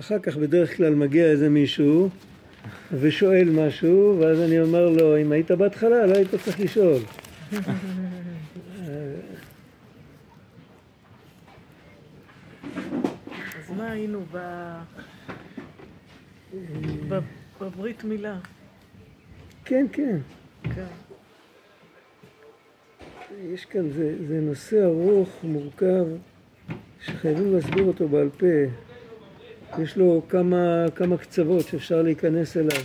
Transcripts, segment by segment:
אחר כך בדרך כלל מגיע איזה מישהו ושואל משהו, ואז אני אומר לו, אם היית בהתחלה לא היית צריך לשאול. אז מה היינו בברית מילה? כן, כן. כן. יש כאן, זה, זה נושא ארוך, מורכב, שחייבים להסביר אותו בעל פה. יש לו כמה, כמה קצוות שאפשר להיכנס אליו.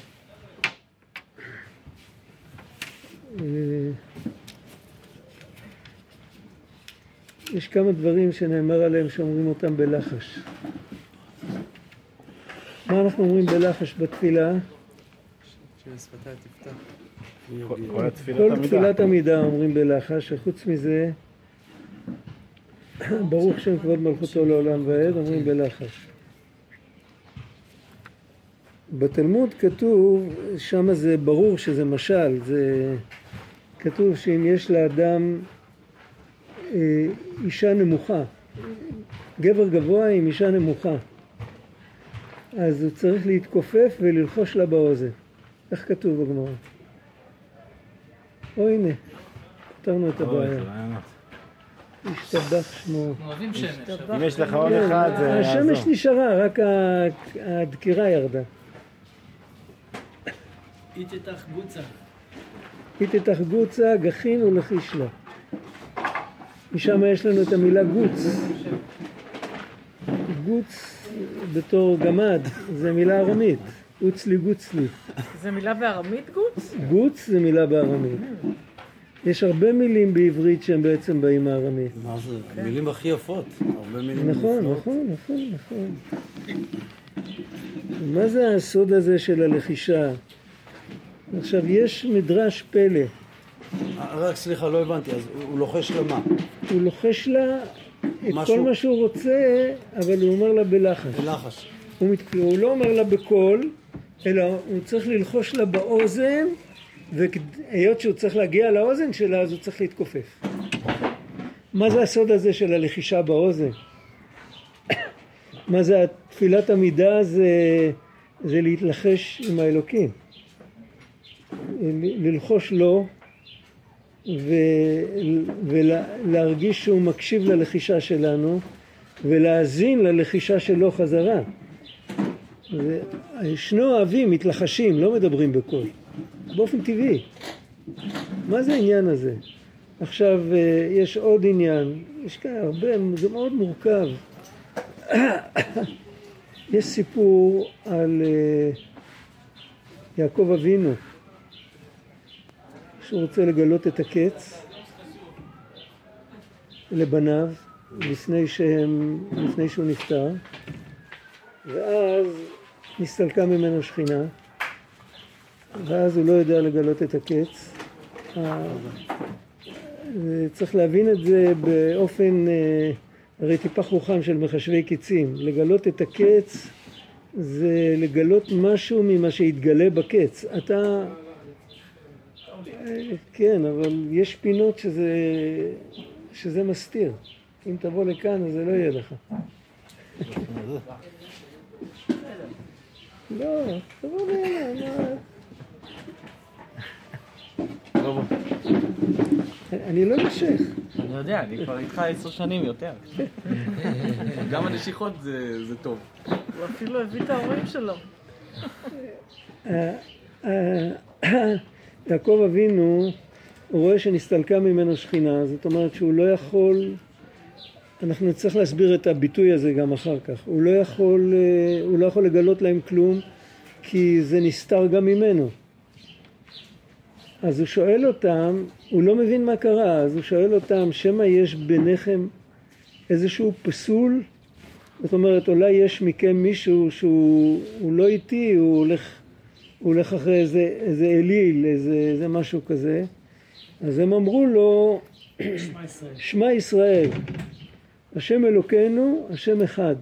אה, יש כמה דברים שנאמר עליהם שאומרים אותם בלחש. מה אנחנו אומרים בלחש בתפילה? כל. תפילת עמידה אומרים בלחש, וחוץ מזה, ברוך שם כבוד מלכותו לעולם ועד, אומרים בלחש. בתלמוד כתוב, שם זה ברור שזה משל, זה כתוב שאם יש לאדם אה, אישה נמוכה, גבר גבוה עם אישה נמוכה, אז הוא צריך להתכופף וללחוש לה באוזן. איך כתוב בגמרא? או הנה, פתרנו את הבעיה. השתבח שמו. אוהבים שמש. אם יש לך עוד כן, אחד זה השמש יעזור. נשארה, רק הדקירה ירדה. איתתך גוצה. איתתך גוצה, גחין ולחיש לה. משם יש לנו את המילה גוץ. גוץ בתור גמד, זה מילה ארמית. גוץ לי גוץ לי. זה מילה בארמית גוץ? גוץ זה מילה בארמית. יש הרבה מילים בעברית שהם בעצם באים מארמית. מה זה? מילים הכי יפות. הרבה מילים נכון. נכון, נכון, נכון. מה זה הסוד הזה של הלחישה? עכשיו, יש מדרש פלא. אה, רק סליחה, לא הבנתי, אז הוא- לוחש למה? הוא לוחש לה את משהו- כל מה שהוא רוצה, אבל הוא אומר לה בלחש. בלחש. הוא, מת... הוא לא אומר לה בקול, אלא הוא צריך ללחוש לה באוזן, והיות שהוא צריך להגיע לאוזן שלה, אז הוא צריך להתכופף. מה זה הסוד הזה של הלחישה באוזן? מה זה תפילת עמידה? זה, זה להתלחש עם האלוקים. ללחוש לו ולהרגיש שהוא מקשיב ללחישה שלנו ולהאזין ללחישה שלו חזרה. שני אוהבים מתלחשים, לא מדברים בקול, באופן טבעי. מה זה העניין הזה? עכשיו, אה, יש עוד עניין, יש כאן הרבה, זה מאוד מורכב. יש סיפור על אה, יעקב אבינו, שהוא רוצה לגלות את הקץ לבניו לפני, שהם, לפני שהוא נפטר, ואז נסתלקה ממנו שכינה, ואז הוא לא יודע לגלות את הקץ. צריך להבין את זה באופן, אה, הרי טיפח רוחם של מחשבי קצים. לגלות את הקץ זה לגלות משהו ממה שהתגלה בקץ. אתה... אה, כן, אבל יש פינות שזה, שזה מסתיר. אם תבוא לכאן אז זה לא יהיה לך. לא, תבוא מה... אני לא נושך. אני יודע, אני כבר איתך עשר שנים יותר. גם הנשיכות זה זה טוב. הוא אפילו הביא את ההורים שלו. יעקב אבינו, הוא רואה שנסתלקה ממנו שכינה, זאת אומרת שהוא לא יכול, אנחנו נצטרך להסביר את הביטוי הזה גם אחר כך, הוא לא יכול, אה, הוא לא יכול לגלות להם כלום כי זה נסתר גם ממנו. אז הוא שואל אותם, הוא לא מבין מה קרה, אז הוא שואל אותם, שמא יש ביניכם איזשהו פסול? זאת אומרת, אולי יש מכם מישהו שהוא הוא לא איתי, הוא הולך, הוא הולך אחרי איזה, איזה אליל, איזה, איזה משהו כזה. אז הם אמרו לו, שמע ישראל. ישראל, השם אלוקינו, השם אחד.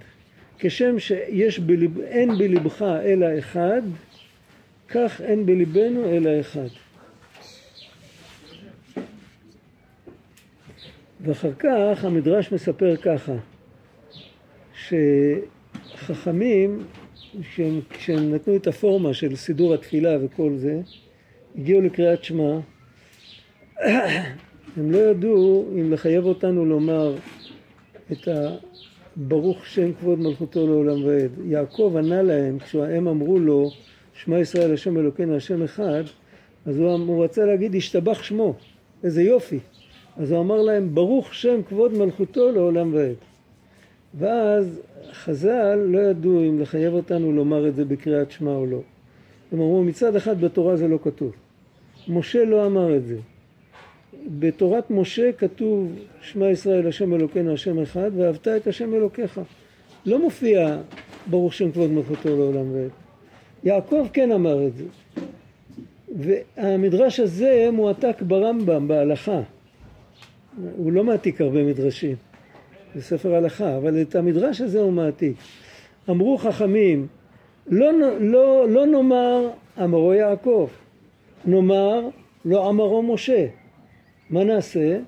כשם שיש בלב, אין בלבך אלא אחד, כך אין בלבנו אלא אחד. ואחר כך המדרש מספר ככה, שחכמים כשהם, כשהם נתנו את הפורמה של סידור התפילה וכל זה, הגיעו לקריאת שמע, הם לא ידעו אם לחייב אותנו לומר את הברוך שם כבוד מלכותו לעולם ועד. יעקב ענה להם, כשהם אמרו לו, שמע ישראל השם אלוקינו השם אחד, אז הוא, אמ- הוא רצה להגיד השתבח שמו, איזה יופי. אז הוא אמר להם ברוך שם כבוד מלכותו לעולם ועד. ואז חז"ל לא ידעו אם לחייב אותנו לומר את זה בקריאת שמע או לא. הם אמרו מצד אחד בתורה זה לא כתוב. משה לא אמר את זה. בתורת משה כתוב שמע ישראל השם אלוקינו השם אחד ואהבת את השם אלוקיך. לא מופיע ברוך שם כבוד מלכותו לעולם ועד. יעקב כן אמר את זה. והמדרש הזה מועתק ברמב"ם בהלכה. הוא לא מעתיק הרבה מדרשים. זה ספר הלכה, אבל את המדרש הזה הוא מעתיק. אמרו חכמים, לא, לא, לא נאמר אמרו יעקב, נאמר לא אמרו משה. מה נעשה?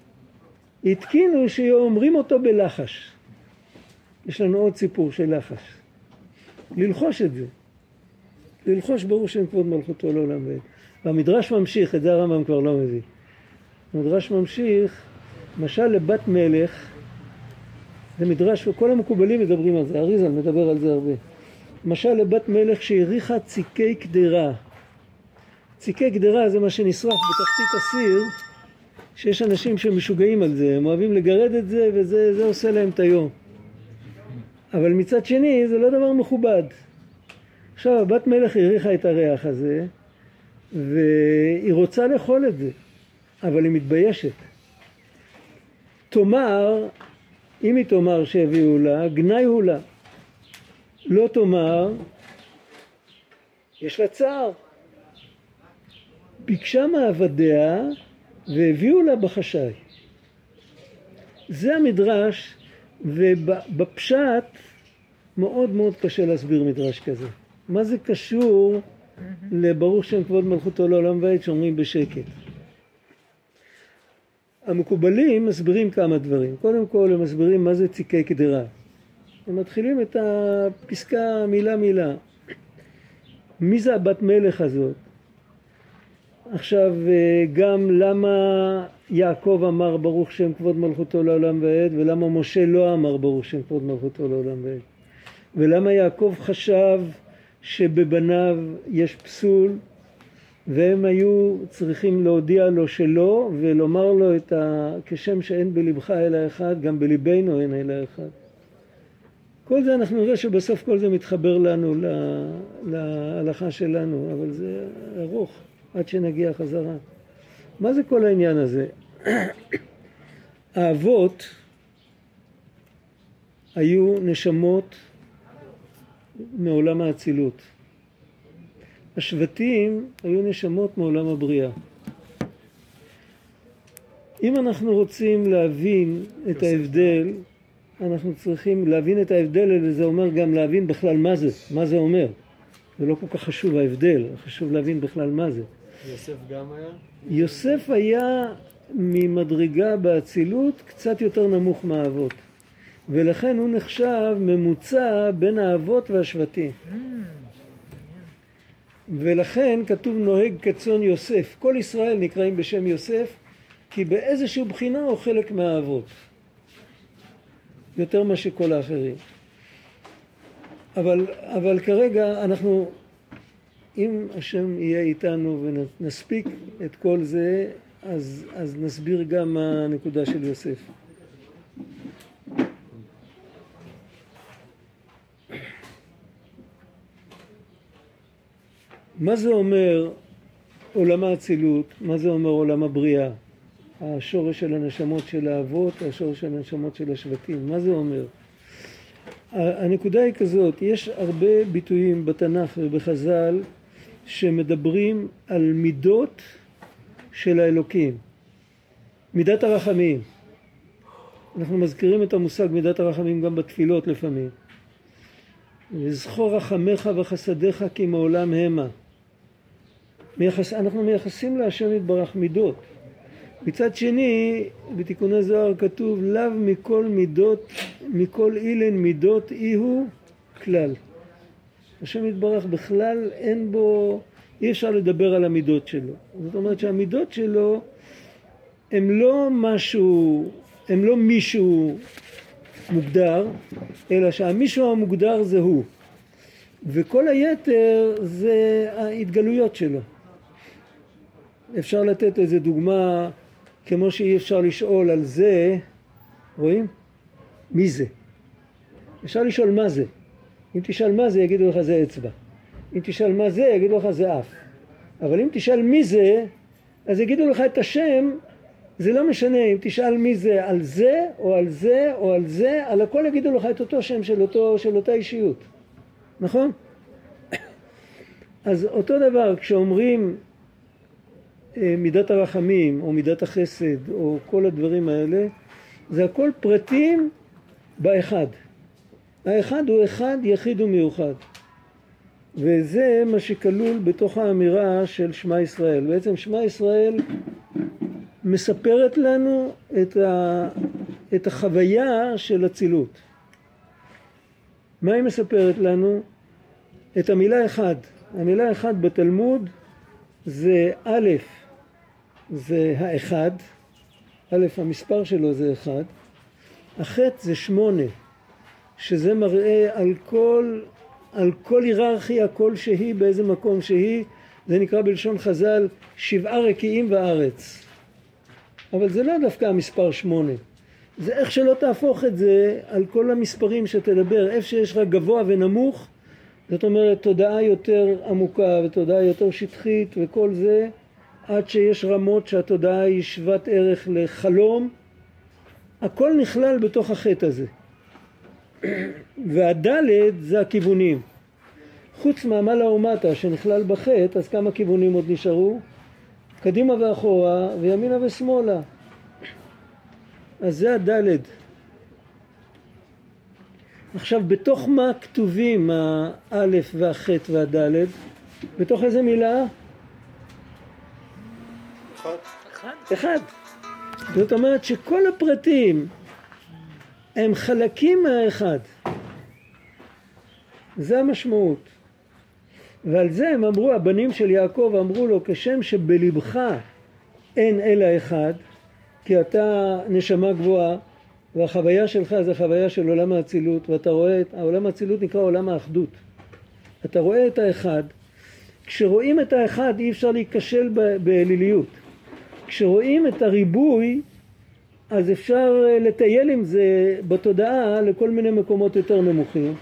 התקינו שאומרים אותו בלחש. יש לנו עוד סיפור של לחש. ללחוש את זה. ללחוש ברור שם כבוד מלכותו לעולם ועד. והמדרש ממשיך, את זה הרמב"ם כבר לא מביא. המדרש ממשיך, משל לבת מלך, זה מדרש, וכל המקובלים מדברים על זה, אריזל מדבר על זה הרבה. משל לבת מלך שהריחה ציקי קדרה. ציקי קדרה זה מה שנשרף בתחתית הסיר, שיש אנשים שמשוגעים על זה, הם אוהבים לגרד את זה וזה עושה להם את היום. אבל מצד שני זה לא דבר מכובד. עכשיו הבת מלך הריחה את הריח הזה והיא רוצה לאכול את זה, אבל היא מתביישת. תאמר, אם היא תאמר שהביאו לה, גנאי הוא לה. לא תאמר, יש לה צער. ביקשה מעבדיה והביאו לה בחשאי. זה המדרש, ובפשט מאוד מאוד קשה להסביר מדרש כזה. מה זה קשור לברוך שם כבוד מלכותו לעולם ועד שאומרים בשקט? המקובלים מסבירים כמה דברים. קודם כל הם מסבירים מה זה ציקי קדרה. הם מתחילים את הפסקה מילה מילה. מי זה הבת מלך הזאת? עכשיו גם למה יעקב אמר ברוך שם כבוד מלכותו לעולם ועד ולמה משה לא אמר ברוך שם כבוד מלכותו לעולם ועד ולמה יעקב חשב שבבניו יש פסול והם היו צריכים להודיע לו שלא ולומר לו את ה... כשם שאין בלבך אלא אחד גם בליבנו אין אלא אחד כל זה אנחנו נראה שבסוף כל זה מתחבר לנו להלכה שלנו אבל זה ארוך עד שנגיע חזרה מה זה כל העניין הזה? האבות היו נשמות מעולם האצילות. השבטים היו נשמות מעולם הבריאה. אם אנחנו רוצים להבין את ההבדל, אנחנו צריכים להבין את ההבדל, וזה אומר גם להבין בכלל מה זה, מה זה אומר. זה לא כל כך חשוב ההבדל, חשוב להבין בכלל מה זה. יוסף גם היה? יוסף היה ממדרגה באצילות קצת יותר נמוך מהאבות. ולכן הוא נחשב ממוצע בין האבות והשבטים. ולכן כתוב נוהג כצאן יוסף. כל ישראל נקראים בשם יוסף כי באיזושהי בחינה הוא חלק מהאבות. יותר מאשר כל האחרים. אבל, אבל כרגע אנחנו, אם השם יהיה איתנו ונספיק את כל זה, אז, אז נסביר גם מה הנקודה של יוסף. מה זה אומר עולם האצילות? מה זה אומר עולם הבריאה? השורש של הנשמות של האבות, השורש של הנשמות של השבטים, מה זה אומר? הנקודה היא כזאת, יש הרבה ביטויים בתנ"ך ובחז"ל שמדברים על מידות של האלוקים, מידת הרחמים. אנחנו מזכירים את המושג מידת הרחמים גם בתפילות לפעמים. זכור רחמך וחסדיך כי מעולם המה. מייחס, אנחנו מייחסים להשם יתברך מידות. מצד שני, בתיקוני זוהר כתוב לאו מכל מידות, מכל אילן מידות אי הוא כלל. השם יתברך בכלל אין בו, אי אפשר לדבר על המידות שלו. זאת אומרת שהמידות שלו הם לא משהו, הם לא מישהו מוגדר, אלא שהמישהו המוגדר זה הוא. וכל היתר זה ההתגלויות שלו. אפשר לתת איזה דוגמה כמו שאי אפשר לשאול על זה, רואים? מי זה? אפשר לשאול מה זה. אם תשאל מה זה יגידו לך זה אצבע. אם תשאל מה זה יגידו לך זה אף. אבל אם תשאל מי זה אז יגידו לך את השם זה לא משנה אם תשאל מי זה על זה או על זה או על זה על הכל יגידו לך את אותו שם של, אותו, של אותה אישיות נכון? אז אותו דבר כשאומרים מידת הרחמים או מידת החסד או כל הדברים האלה זה הכל פרטים באחד. האחד הוא אחד יחיד ומיוחד. וזה מה שכלול בתוך האמירה של שמע ישראל. בעצם שמע ישראל מספרת לנו את, ה, את החוויה של אצילות. מה היא מספרת לנו? את המילה אחד. המילה אחד בתלמוד זה א', זה האחד, א', המספר שלו זה אחד, החטא זה שמונה, שזה מראה על כל, על כל היררכיה כלשהי באיזה מקום שהיא, זה נקרא בלשון חז"ל שבעה רקיעים בארץ. אבל זה לא דווקא המספר שמונה, זה איך שלא תהפוך את זה על כל המספרים שתדבר, איפה שיש רק גבוה ונמוך, זאת אומרת תודעה יותר עמוקה ותודעה יותר שטחית וכל זה עד שיש רמות שהתודעה היא שוות ערך לחלום הכל נכלל בתוך החטא הזה והדלת זה הכיוונים חוץ מהמעלה ומטה שנכלל בחטא אז כמה כיוונים עוד נשארו? קדימה ואחורה וימינה ושמאלה אז זה הדלת עכשיו בתוך מה כתובים האלף והחטא והדלת? בתוך איזה מילה? אחד. אחד. זאת אומרת שכל הפרטים הם חלקים מהאחד. זה המשמעות. ועל זה הם אמרו, הבנים של יעקב אמרו לו, כשם שבלבך אין אלא אחד, כי אתה נשמה גבוהה, והחוויה שלך זה חוויה של עולם האצילות, ואתה רואה, את, העולם האצילות נקרא עולם האחדות. אתה רואה את האחד, כשרואים את האחד אי אפשר להיכשל באליליות. כשרואים את הריבוי אז אפשר אה, לטייל עם זה בתודעה לכל מיני מקומות יותר נמוכים.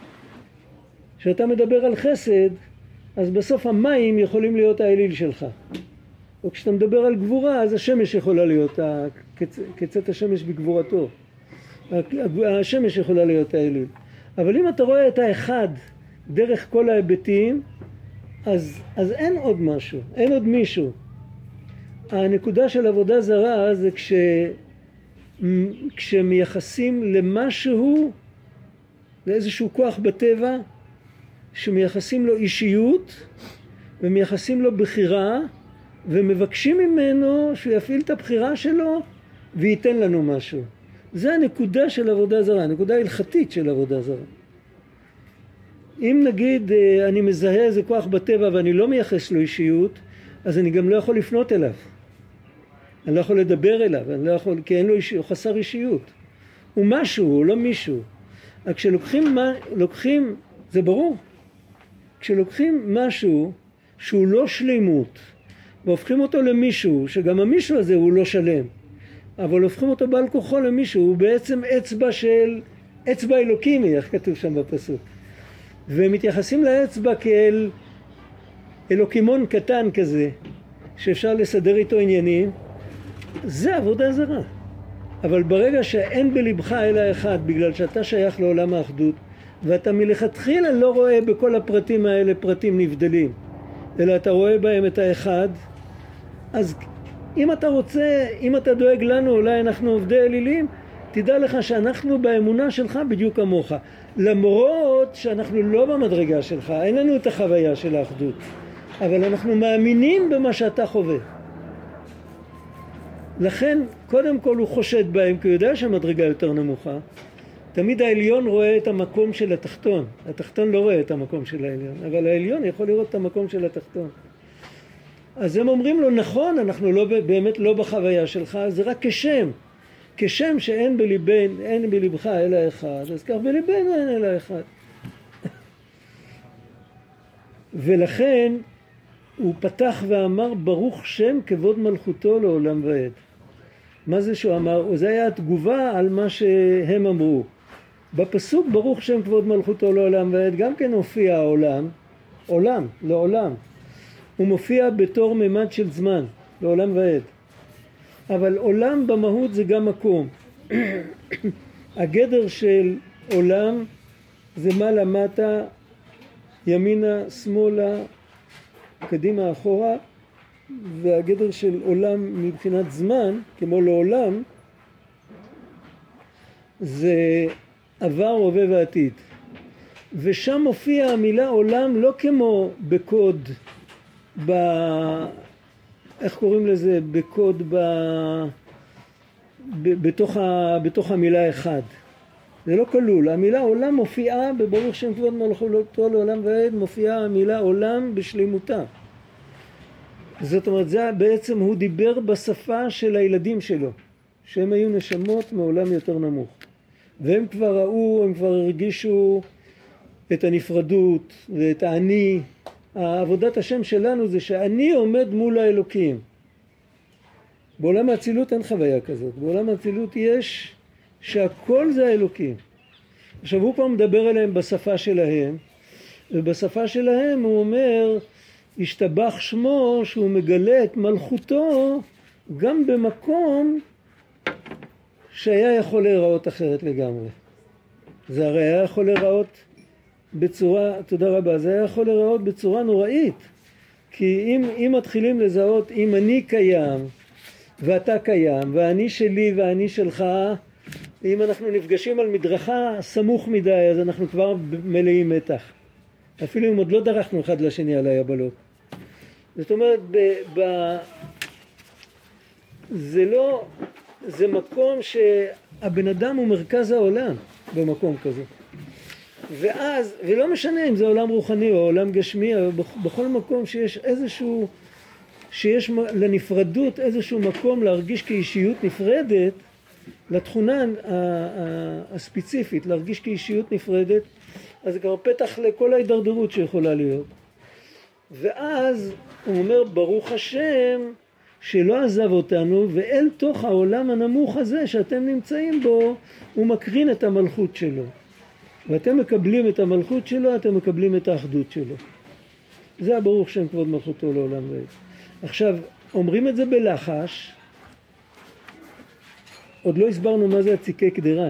כשאתה מדבר על חסד, אז בסוף המים יכולים להיות האליל שלך. או כשאתה מדבר על גבורה, אז השמש יכולה להיות, כצאת השמש בגבורתו. השמש יכולה להיות האליל. אבל אם אתה רואה את האחד דרך כל ההיבטים, אז, אז אין עוד משהו, אין עוד מישהו. הנקודה של עבודה זרה זה כש, כשמייחסים למשהו, לאיזשהו כוח בטבע, שמייחסים לו אישיות ומייחסים לו בחירה ומבקשים ממנו שהוא יפעיל את הבחירה שלו וייתן לנו משהו. זה הנקודה של עבודה זרה, הנקודה ההלכתית של עבודה זרה. אם נגיד אה, אני מזהה איזה כוח בטבע ואני לא מייחס לו אישיות, אז אני גם לא יכול לפנות אליו. אני לא יכול לדבר אליו, אני לא יכול, כי אין לו אישיות, הוא חסר אישיות. הוא משהו, הוא לא מישהו. רק כשלוקחים, לוקחים, זה ברור, כשלוקחים משהו שהוא לא שלימות והופכים אותו למישהו, שגם המישהו הזה הוא לא שלם, אבל הופכים אותו בעל כוחו למישהו, הוא בעצם אצבע של, אצבע אלוקימי, איך כתוב שם בפסוק. ומתייחסים לאצבע כאל אלוקימון קטן כזה, שאפשר לסדר איתו עניינים, זה עבודה זרה. אבל ברגע שאין בלבך אלא אחד, בגלל שאתה שייך לעולם האחדות, ואתה מלכתחילה לא רואה בכל הפרטים האלה פרטים נבדלים, אלא אתה רואה בהם את האחד, אז אם אתה רוצה, אם אתה דואג לנו, אולי אנחנו עובדי אלילים, תדע לך שאנחנו באמונה שלך בדיוק כמוך. למרות שאנחנו לא במדרגה שלך, אין לנו את החוויה של האחדות, אבל אנחנו מאמינים במה שאתה חווה. לכן, קודם כל הוא חושד בהם, כי הוא יודע שהמדרגה יותר נמוכה, תמיד העליון רואה את המקום של התחתון, התחתון לא רואה את המקום של העליון, אבל העליון יכול לראות את המקום של התחתון. אז הם אומרים לו, נכון, אנחנו לא, באמת לא בחוויה שלך, זה רק כשם. כשם שאין בליבן, אין בלבך אלא אחד, אז כך בליבנו אין אלא אחד. ולכן הוא פתח ואמר ברוך שם כבוד מלכותו לעולם ועד. מה זה שהוא אמר? זה היה התגובה על מה שהם אמרו. בפסוק ברוך שם כבוד מלכותו לעולם ועד גם כן הופיע העולם, עולם, לעולם. הוא מופיע בתור ממד של זמן, לעולם ועד. אבל עולם במהות זה גם מקום. הגדר של עולם זה מעלה מטה, ימינה, שמאלה, קדימה, אחורה, והגדר של עולם מבחינת זמן, כמו לעולם, זה עבר, הווה ועתיד. ושם מופיעה המילה עולם לא כמו בקוד, ב... איך קוראים לזה? בקוד ב... ב... בתוך, ה... בתוך המילה אחד. זה לא כלול. המילה עולם מופיעה בברוך שם כבוד מלכותו לעולם ועד, מופיעה המילה עולם בשלמותה. זאת אומרת, זה בעצם הוא דיבר בשפה של הילדים שלו, שהם היו נשמות מעולם יותר נמוך. והם כבר ראו, הם כבר הרגישו את הנפרדות ואת האני. עבודת השם שלנו זה שאני עומד מול האלוקים. בעולם האצילות אין חוויה כזאת, בעולם האצילות יש שהכל זה האלוקים. עכשיו הוא פה מדבר אליהם בשפה שלהם, ובשפה שלהם הוא אומר השתבח שמו שהוא מגלה את מלכותו גם במקום שהיה יכול להיראות אחרת לגמרי. זה הרי היה יכול להיראות בצורה, תודה רבה, זה היה יכול להיראות בצורה נוראית. כי אם, אם מתחילים לזהות אם אני קיים ואתה קיים ואני שלי ואני שלך אם אנחנו נפגשים על מדרכה סמוך מדי אז אנחנו כבר מלאים מתח אפילו אם עוד לא דרכנו אחד לשני על היבלות. זאת אומרת ב, ב, זה לא זה מקום שהבן אדם הוא מרכז העולם במקום כזה. ואז, ולא משנה אם זה עולם רוחני או עולם גשמי, אבל בכל מקום שיש איזשהו, שיש לנפרדות איזשהו מקום להרגיש כאישיות נפרדת, לתכונה הספציפית, להרגיש כאישיות נפרדת, אז זה כבר פתח לכל ההידרדרות שיכולה להיות. ואז הוא אומר, ברוך השם שלא עזב אותנו, ואל תוך העולם הנמוך הזה שאתם נמצאים בו, הוא מקרין את המלכות שלו. ואתם מקבלים את המלכות שלו, אתם מקבלים את האחדות שלו. זה הברוך שם כבוד מלכותו לעולם ועד. עכשיו, אומרים את זה בלחש, עוד לא הסברנו מה זה הציקי קדרה,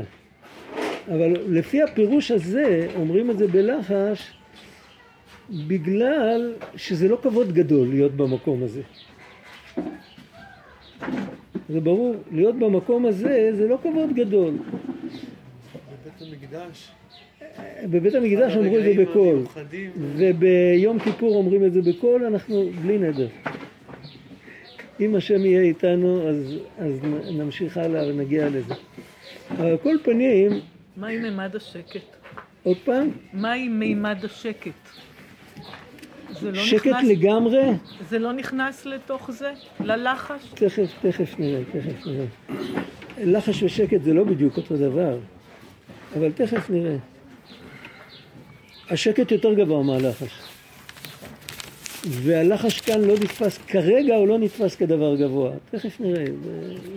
אבל לפי הפירוש הזה, אומרים את זה בלחש, בגלל שזה לא כבוד גדול להיות במקום הזה. זה ברור, להיות במקום הזה זה לא כבוד גדול. בבית המקדש בבית המקדש אמרו את זה בקול, וביום כיפור אומרים את זה בקול, אנחנו בלי נדר. אם השם יהיה איתנו, אז, אז נמשיך הלאה ונגיע לזה. על כל פנים... מה עם מימד השקט? עוד פעם? מה עם מימד השקט? זה לא שקט נכנס, לגמרי? זה לא נכנס לתוך זה? ללחש? תכף, תכף נראה, תכף נראה. לחש ושקט זה לא בדיוק אותו דבר, אבל תכף נראה. השקט יותר גבוה מהלחש. והלחש כאן לא נתפס, כרגע הוא לא נתפס כדבר גבוה. תכף נראה,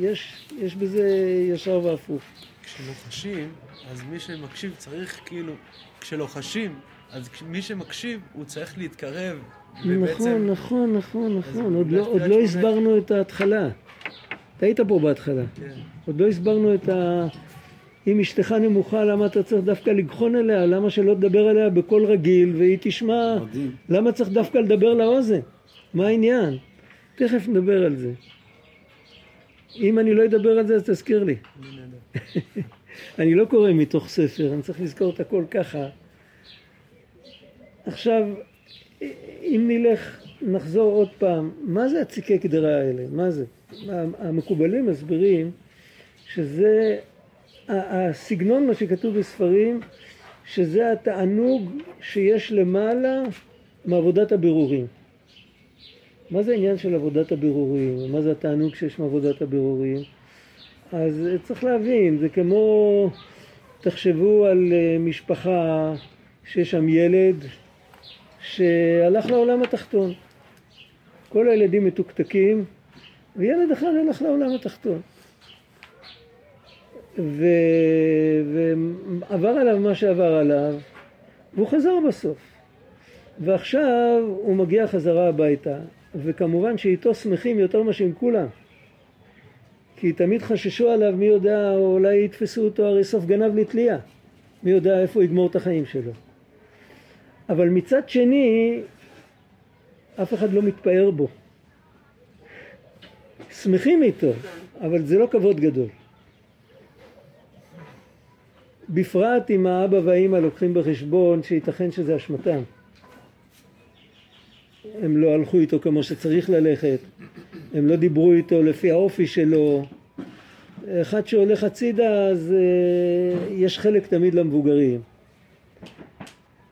יש, יש בזה ישר והפוך. כשלוחשים, אז מי שמקשיב צריך כאילו, כשלוחשים, אז מי שמקשיב הוא צריך להתקרב. נכון, ובעצם... נכון, נכון, נכון. עוד לא, עוד לא הסברנו את ההתחלה. אתה היית פה בהתחלה. כן. עוד לא הסברנו את ה... אם אשתך נמוכה, למה אתה צריך דווקא לגחון אליה? למה שלא תדבר אליה בקול רגיל והיא תשמע? מדהים. למה צריך דווקא לדבר לאוזן? מה העניין? תכף נדבר על זה. אם אני לא אדבר על זה, אז תזכיר לי. אני לא קורא מתוך ספר, אני צריך לזכור את הכל ככה. עכשיו, אם נלך, נחזור עוד פעם, מה זה הציקי קדרה האלה? מה זה? המקובלים מסבירים שזה הסגנון, מה שכתוב בספרים, שזה התענוג שיש למעלה מעבודת הבירורים. מה זה העניין של עבודת הבירורים? מה זה התענוג שיש מעבודת הבירורים? אז אה, צריך להבין, זה כמו, תחשבו על אה, משפחה שיש שם ילד שהלך לעולם התחתון. כל הילדים מתוקתקים, וילד אחד הלך לעולם התחתון. ו... ועבר עליו מה שעבר עליו, והוא חזר בסוף. ועכשיו הוא מגיע חזרה הביתה, וכמובן שאיתו שמחים יותר מאשר עם כולם. כי תמיד חששו עליו, מי יודע, אולי יתפסו אותו, הרי סוף גנב לתלייה. מי יודע איפה הוא יגמור את החיים שלו. אבל מצד שני, אף אחד לא מתפאר בו. שמחים איתו, אבל זה לא כבוד גדול. בפרט אם האבא והאימא לוקחים בחשבון שייתכן שזה אשמתם. הם לא הלכו איתו כמו שצריך ללכת, הם לא דיברו איתו לפי האופי שלו. אחד שהולך הצידה אז uh, יש חלק תמיד למבוגרים.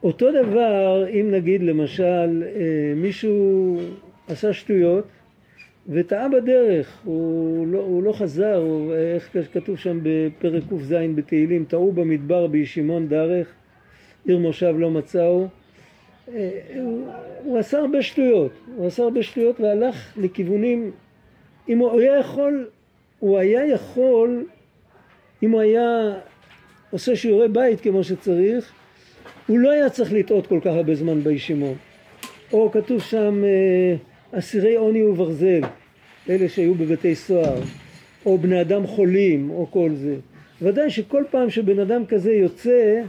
אותו דבר אם נגיד למשל uh, מישהו עשה שטויות וטעה בדרך, הוא לא, הוא לא חזר, הוא, איך כתוב שם בפרק ק"ז בתהילים, טעו במדבר בישימון דרך, עיר מושב לא מצאו, אה, הוא, עשה הרבה שטויות, הוא עשה הרבה שטויות והלך לכיוונים, אם הוא היה יכול, הוא היה יכול, אם הוא היה עושה שיעורי בית כמו שצריך, הוא לא היה צריך לטעות כל כך הרבה זמן בישימון. או כתוב שם אה, אסירי עוני וברזל, אלה שהיו בבתי סוהר, או בני אדם חולים, או כל זה. ודאי שכל פעם שבן אדם כזה יוצא,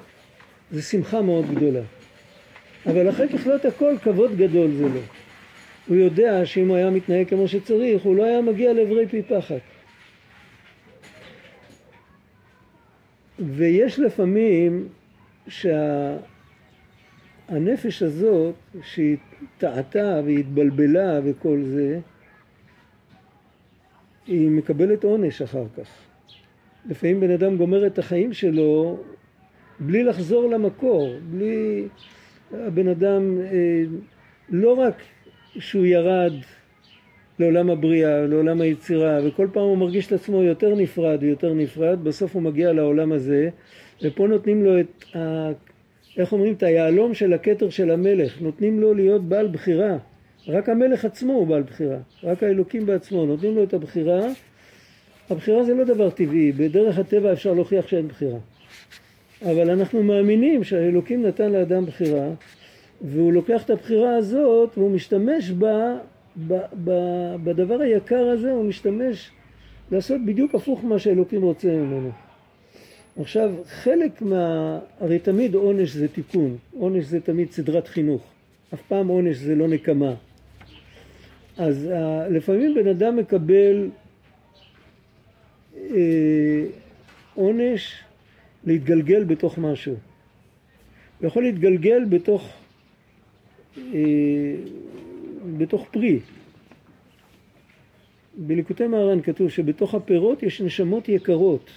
זה שמחה מאוד גדולה. אבל אחרי ככלות הכל, כבוד גדול זה לא. הוא יודע שאם הוא היה מתנהג כמו שצריך, הוא לא היה מגיע לעברי פי פחת. ויש לפעמים שהנפש שה... הזאת, שהיא טעתה והתבלבלה וכל זה, היא מקבלת עונש אחר כך. לפעמים בן אדם גומר את החיים שלו בלי לחזור למקור, בלי... הבן אדם אה, לא רק שהוא ירד לעולם הבריאה, לעולם היצירה, וכל פעם הוא מרגיש את עצמו יותר נפרד ויותר נפרד, בסוף הוא מגיע לעולם הזה, ופה נותנים לו את, ה, איך אומרים, את היהלום של הכתר של המלך, נותנים לו להיות בעל בחירה. רק המלך עצמו הוא בעל בחירה, רק האלוקים בעצמו, נותנים לו את הבחירה. הבחירה זה לא דבר טבעי, בדרך הטבע אפשר להוכיח שאין בחירה. אבל אנחנו מאמינים שהאלוקים נתן לאדם בחירה, והוא לוקח את הבחירה הזאת והוא משתמש בה, ב, ב, בדבר היקר הזה, הוא משתמש לעשות בדיוק הפוך ממה שהאלוקים רוצה ממנו. עכשיו, חלק מה... הרי תמיד עונש זה תיקון, עונש זה תמיד סדרת חינוך, אף פעם עונש זה לא נקמה. אז לפעמים בן אדם מקבל uh, עונש להתגלגל בתוך משהו. הוא יכול להתגלגל בתוך, uh, בתוך פרי. בליקוטי מהר"ן כתוב שבתוך הפירות יש נשמות יקרות.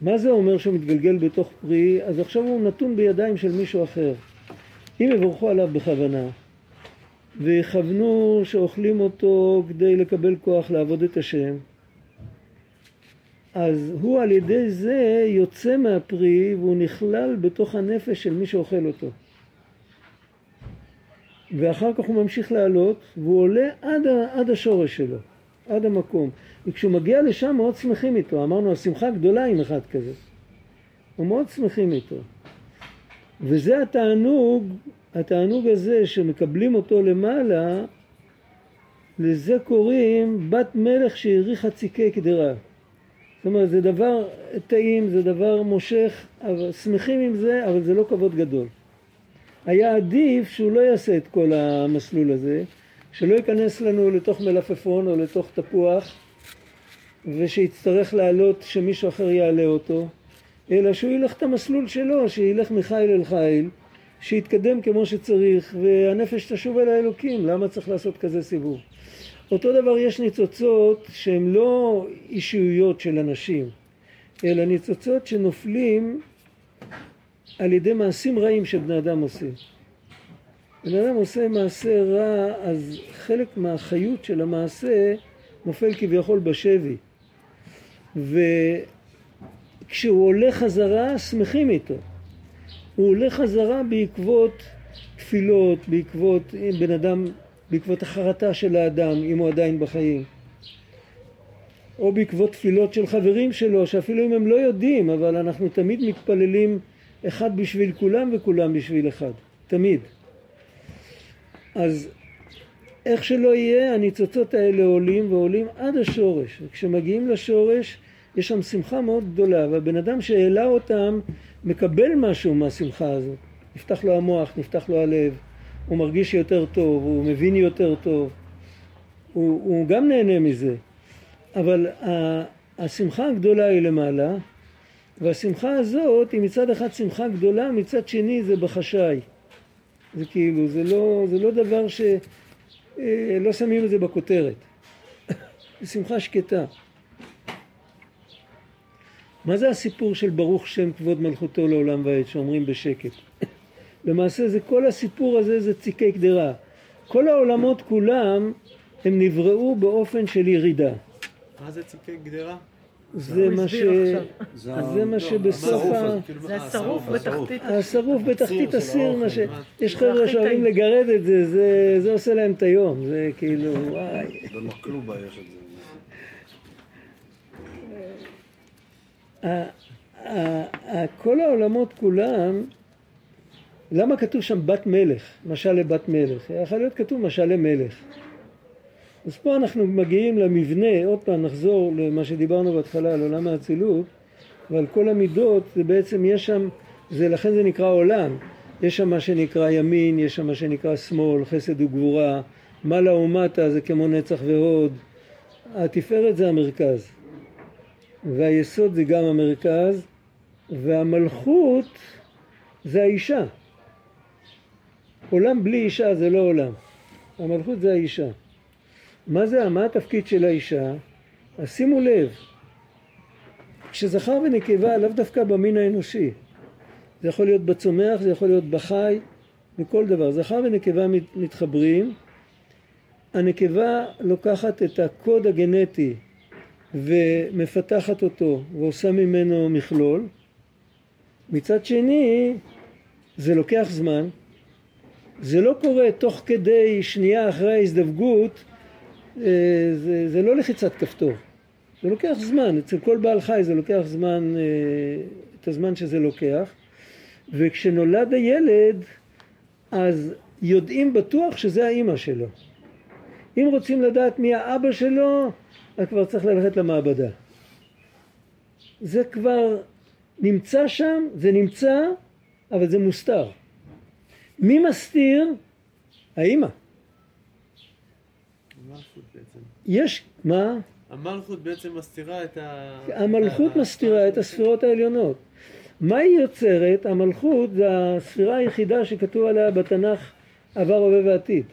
מה זה אומר שהוא מתגלגל בתוך פרי? אז עכשיו הוא נתון בידיים של מישהו אחר. אם יבורכו עליו בכוונה, ויכוונו שאוכלים אותו כדי לקבל כוח לעבוד את השם, אז הוא על ידי זה יוצא מהפרי והוא נכלל בתוך הנפש של מי שאוכל אותו. ואחר כך הוא ממשיך לעלות והוא עולה עד, עד השורש שלו, עד המקום. וכשהוא מגיע לשם מאוד שמחים איתו, אמרנו השמחה גדולה עם אחד כזה. הוא מאוד שמחים איתו. וזה התענוג, התענוג הזה שמקבלים אותו למעלה, לזה קוראים בת מלך שהאריכה ציקי קדרה. זאת אומרת זה דבר טעים, זה דבר מושך, אבל שמחים עם זה, אבל זה לא כבוד גדול. היה עדיף שהוא לא יעשה את כל המסלול הזה, שלא ייכנס לנו לתוך מלפפון או לתוך תפוח ושיצטרך לעלות שמישהו אחר יעלה אותו, אלא שהוא ילך את המסלול שלו, שילך מחיל אל חיל, שיתקדם כמו שצריך, והנפש תשוב אל האלוקים, למה צריך לעשות כזה סיבוב? אותו דבר יש ניצוצות שהן לא אישיויות של אנשים, אלא ניצוצות שנופלים על ידי מעשים רעים שבני אדם עושים. בן אדם עושה מעשה רע, אז חלק מהחיות של המעשה נופל כביכול בשבי. וכשהוא עולה חזרה, שמחים איתו. הוא עולה חזרה בעקבות תפילות, בעקבות בן אדם, בעקבות החרטה של האדם, אם הוא עדיין בחיים. או בעקבות תפילות של חברים שלו, שאפילו אם הם לא יודעים, אבל אנחנו תמיד מתפללים אחד בשביל כולם וכולם בשביל אחד. תמיד. אז איך שלא יהיה, הניצוצות האלה עולים ועולים עד השורש. וכשמגיעים לשורש, יש שם שמחה מאוד גדולה, והבן אדם שהעלה אותם מקבל משהו מהשמחה הזאת. נפתח לו המוח, נפתח לו הלב, הוא מרגיש יותר טוב, הוא מבין יותר טוב, הוא, הוא גם נהנה מזה. אבל השמחה הגדולה היא למעלה, והשמחה הזאת היא מצד אחד שמחה גדולה, מצד שני זה בחשאי. זה כאילו, זה לא, זה לא דבר ש... אה, לא שמים את זה בכותרת. זה שמחה שקטה. מה זה הסיפור של ברוך שם כבוד מלכותו לעולם ועד שאומרים בשקט? למעשה זה כל הסיפור הזה זה ציקי קדרה. כל העולמות כולם הם נבראו באופן של ירידה. מה זה ציקי גדרה? זה מה ש... זה מה שבסוף ה... זה השרוף בתחתית. השרוף בתחתית הסיר, מה ש... יש חבר'ה שאוהבים לגרד את זה, זה, זה עושה להם את היום, זה כאילו, וואי. במקלובה יש את זה. כל העולמות כולם, למה כתוב שם בת מלך, משל לבת מלך? יכול להיות כתוב משל למלך. אז פה אנחנו מגיעים למבנה, עוד פעם נחזור למה שדיברנו בהתחלה על עולם האצילות ועל כל המידות, זה בעצם יש שם, זה, לכן זה נקרא עולם, יש שם מה שנקרא ימין, יש שם מה שנקרא שמאל, חסד וגבורה, מעלה ומטה זה כמו נצח והוד, התפארת זה המרכז. והיסוד זה גם המרכז והמלכות זה האישה עולם בלי אישה זה לא עולם המלכות זה האישה מה זה, מה התפקיד של האישה? אז שימו לב, כשזכר ונקבה לאו דווקא במין האנושי, זה יכול להיות בצומח, זה יכול להיות בחי, בכל דבר. זכר ונקבה מתחברים, הנקבה לוקחת את הקוד הגנטי ומפתחת אותו ועושה ממנו מכלול. מצד שני, זה לוקח זמן, זה לא קורה תוך כדי שנייה אחרי ההזדווגות אה, זה, זה לא לחיצת כפתור, זה לוקח זמן, אצל כל בעל חי זה לוקח זמן, אה, את הזמן שזה לוקח, וכשנולד הילד אז יודעים בטוח שזה האימא שלו. אם רוצים לדעת מי האבא שלו, אז כבר צריך ללכת למעבדה. זה כבר נמצא שם, זה נמצא, אבל זה מוסתר. מי מסתיר? האימא. יש, מה? המלכות בעצם מסתירה את ה... המלכות מסתירה את הספירות העליונות. מה היא יוצרת? המלכות זה הספירה היחידה שכתוב עליה בתנ"ך עבר, הווה ועתיד.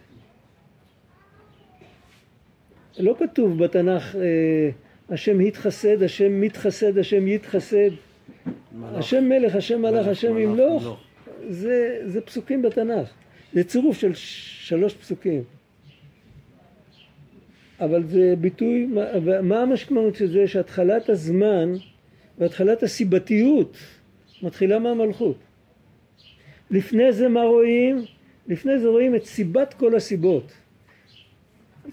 לא כתוב בתנ"ך אה, השם התחסד, השם מתחסד, השם יתחסד. השם מלך, השם מלך, השם ימלוך. זה, זה פסוקים בתנ"ך. זה צירוף של שלוש פסוקים. אבל זה ביטוי, מה המשמעות של זה? שהתחלת הזמן והתחלת הסיבתיות מתחילה מהמלכות. לפני זה מה רואים? לפני זה רואים את סיבת כל הסיבות.